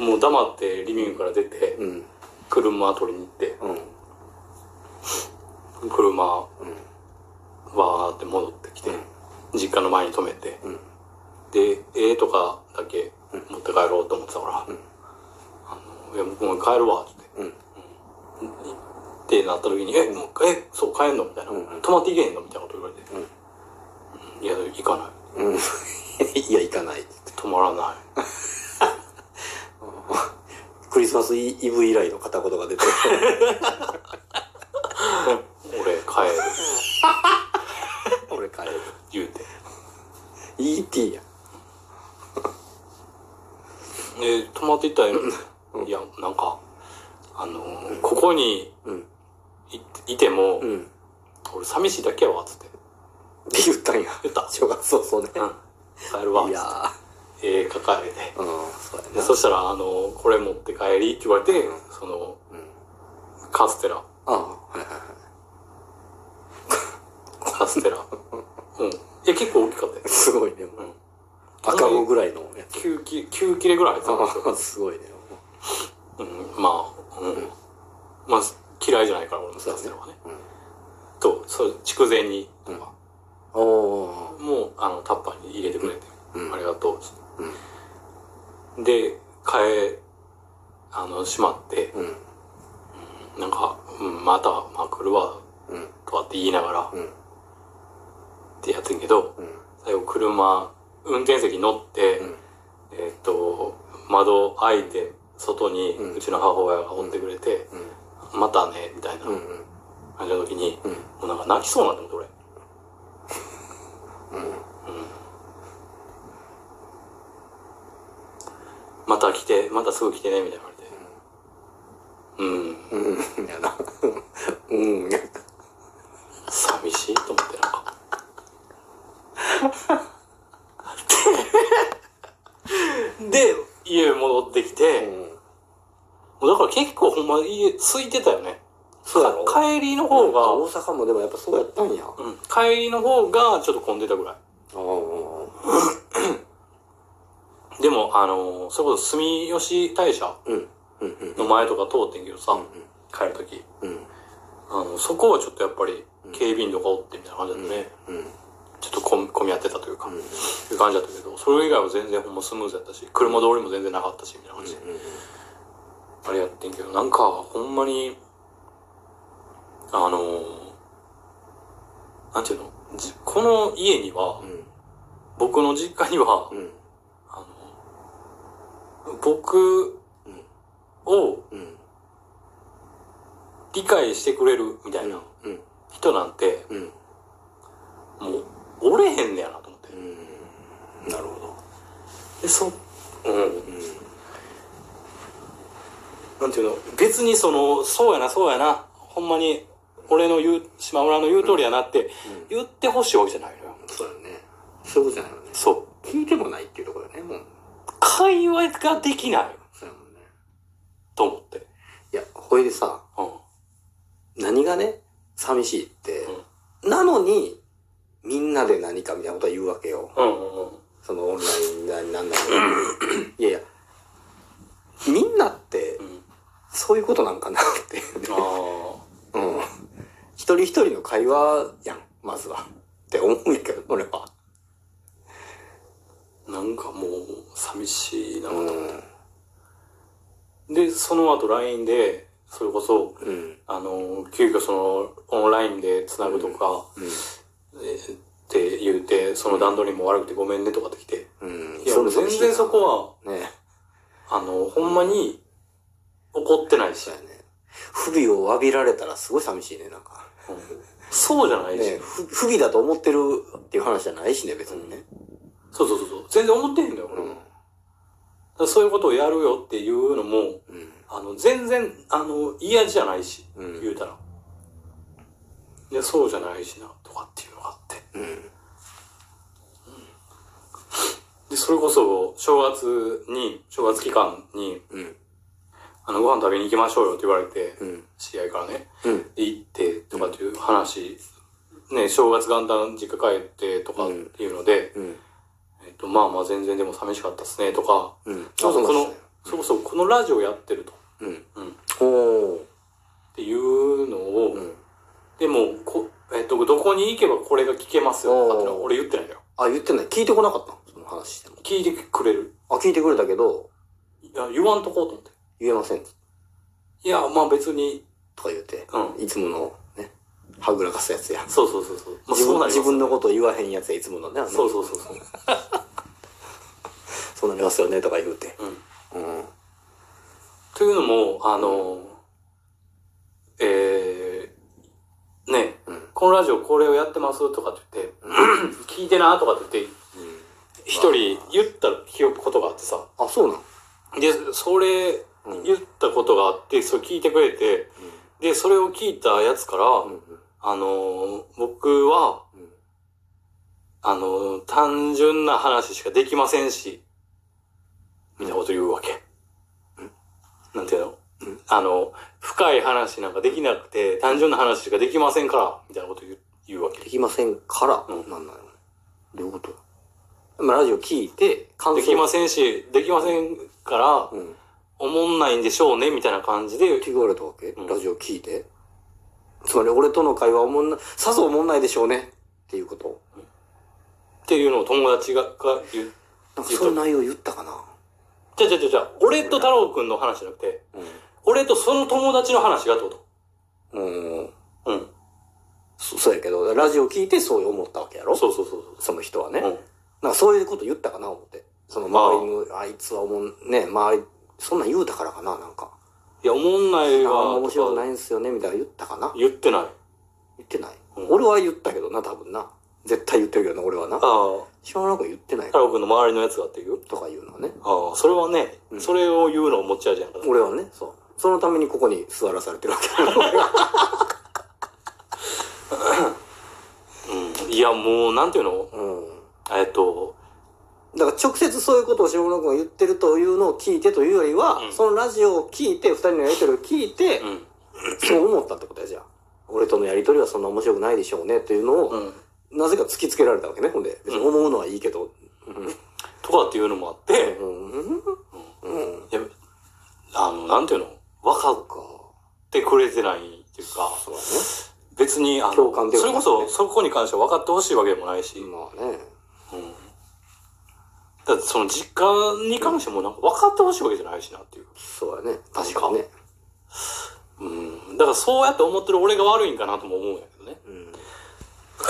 もう黙ってリビングから出て、うん。車取りに行って、うん。車、わーって戻ってきて、実家の前に止めて、ん。で、絵とかだけ持って帰ろうと思ってたから、あの、いや、もう帰るわ、って。うん。ってなった時に、え、もう、え、そう、帰んの？みたいな。うん。泊まっていけへんの？みたいなこと言われて。うん。いや、行かない。うん。いや行かない。泊まらない。スマスイブ以来の片言が出て 俺、帰る。俺帰る言うて。ET やで、泊まっていったら、いや、なんか、あのーここにうんいいても、うん俺寂しいだけやわ、つって。って言ったんや言った。正月早々ねうん。帰るわ、いやつって。絵抱えて。ーうんそしたら、あのーこれ持って帰りって言われて、うん。その、うん。カステラ。ああはいはいはい。カステラ。うん。いや、結構大きかったよ。すごいね。うん。赤子ぐらいのやつ。9切9切れぐらい入ってたんですすごいね。うん、まあ、うん。まあ、嫌いじゃないから、俺もカステラはね。と、そう、筑前煮とか、もう、あの、タッパーに入れてくれて、うん。ありがとう、つって。で、帰、あの、閉まって、うん。なんか、うん、また、まあ来るわ、うん。とかって言いながら、うん。ってやってんけど、うん。最後車、運転席乗って、うん。えっと、窓開いて、外にうちの母親がおってくれて、またね、みたいな感じの時に、うん。もうなんか泣きそうになって思って、俺。うんまた来て、またすぐ来てね、みたいな言われて。うん。うん。やなうん。や寂しいと思って、なんか。で、家戻ってきて、もうだから結構ほんま家空いてたよね。そうやろ。か帰りの方が、大阪もでもやっぱそうやったんや。うん、帰りの方がちょっと混んでたぐらい。ああでも、あのーそれこそ住吉大社うん。うん。うん。の前とか通ってんけどさ、うん。帰るとき。うん。あの、そこはちょっとやっぱり警備員とかおってみたいな感じだったね。うん。ちょっと混み混み合ってたというか、うん。いう感じだったけど、それ以外は全然ほんまスムーズやったし、車通りも全然なかったし、みたいな感じで。あれやってんけど、なんか、ほんまに、あのーなんていうの？じこの家には、うん。僕の実家には、うん僕をうん。理解してくれるみたいなうん。人なんて、うん。もう、おれへんねやなと思って。うん。なるほど。で、そ、うん。なんていうの、別にその、そうやな、そうやな、ほんまに、俺の言う、島村の言う通りやなって、言ってほしいわけじゃないのよ。そうだね。そういうことじゃないよね。そう。聞いてもないっていうところだねもう会話ができないそうやもんねと思って。いやこれでさうん。何がね寂しいってなのにみんなで何かみたいなことは言うわけようんうんうん。そのオンラインななんだろう いやいやみんなってうん。そういうことなんかなっていうねあうん一人一人の会話やんまずはって思うんやけど俺はあ。なんかもう、寂しいなとう思っん。て。で、その後 LINE で、それこそ、うん。あの、急遽その、オンラインで繋ぐとか、えーって言うて、その段取りも悪くてごめんねとかって来て。うん。いや、俺全然そこは、はね。あの、ほんまに怒ってないし。ね。不備を詫びられたらすごい寂しいねなんか。うん。そうじゃないし、ね不不備だと思ってるっていう話じゃないしね別にね。そうそうそうそう、全然思ってへんだよ、俺も。そういうことをやるよっていうのも、うん。あの、全然、あの、嫌じゃないし、うん。言うたら。いや、そうじゃないしな、とかっていうのがあって。うん。で、それこそ、正月に、正月期間に、うん。あの、ご飯食べに行きましょうよって言われて、うん。知り合いからね、行って、とかっていう話、ね、正月元旦実家帰ってとかっていうので、まあまあ全然でも寂しかったっすね、とか、うんそうそう、このあそこそ、このラジオやってると。うん。うん。っおー。ていうのを、うん。でも、こ、えっと、どこに行けばこれが聞けますよとかってのは俺言ってないんだよ。あ、言ってない。聞いてこなかったの？その話しても。聞いてくれる？あ、聞いてくれたけど、いや、言わんとこうと思って。言えません。いや、まあ別に、とか言うて、うんいつものね、はぐらかすやつや。そうそうそうそう。まあ自分自分のことを言わへんやつや、いつものね。そうそうそうそう。そうなりますよね、とか言うて。うん。うん。というのも、あの、えー、ね、うんこのラジオこれをやってますとかって言って、聞いてなとかって言って、一人言った記憶ことがあってさ、あ、そうなんで、それうん言ったことがあって、それ聞いてくれて、で、それを聞いたやつから、うん。うん。あの、僕は、うんあの、単純な話しかできませんし、と言うわけ。なんていうの、うん？あの、深い話なんかできなくて、単純な話しかできませんから、みたいなこと言う言うわけ。できませんから、うんなんなのどういうこと？まあ、ラジオ聞いて、感できませんし、できませんから、うん。っおもんないんでしょうね、みたいな感じで、て言われたわけ、うんラジオ聞いて？つまり、俺との会話おもんな、さぞおもんないでしょうね？っていうこと？っていうのを友達がが言う。なんかそういう内容言ったかな？じゃじゃじゃじゃ俺と太郎くんの話じゃなくて、俺とその友達の話がってこと？うん。うん。うん。そそうやけど、ラジオ聞いてそう思ったわけやろ？そうそうそうその人はね。そう。うん。なんかそういうこと言ったかな思って。その周りの、あいつは思ん、ね、周り、そんなん言うたからかななんか。いや、おもんないああ、わ。面白くないいんすよねみたいな言ったかな？言ってない。言ってない、うん俺は言ったけどな、多分な。絶対言ってるけどな、俺はな。ああ。知らなく言ってない太郎くんの周りのやつがっていう？とか言うのはね。ああ、それはね、うんそれを言うのを持ち味やんから。俺はね、そう。そのためにここに座らされてるわけ。うん。いや、もう、なんていうの？うん。えっと、だから直接そういうことを下野君が言ってるというのを聞いてというよりは、うんそのラジオを聞いて、二人のやりとりを聞いて、うん。そう思ったってことやじゃあ。俺とのやりとりはそんな面白くないでしょうねっていうのを、うん。なぜか突きつけられたわけね、ほんで。別に思うのはいいけど。うん。とかっていうのもあって、うん。うん。うん。いや、あの、なんていうの？分かってくれてないっていうか、そうだ別に、あの、共感ではそれこそ、そこに関しては分かってほしいわけでもないし、ね。まあね。うん。だってその実家に関してもなんか分かってほしいわけじゃないしなっていう。そうだね。確かにね。うん。だからそうやって思ってる俺が悪いんかなとも思うんやけどね。うん。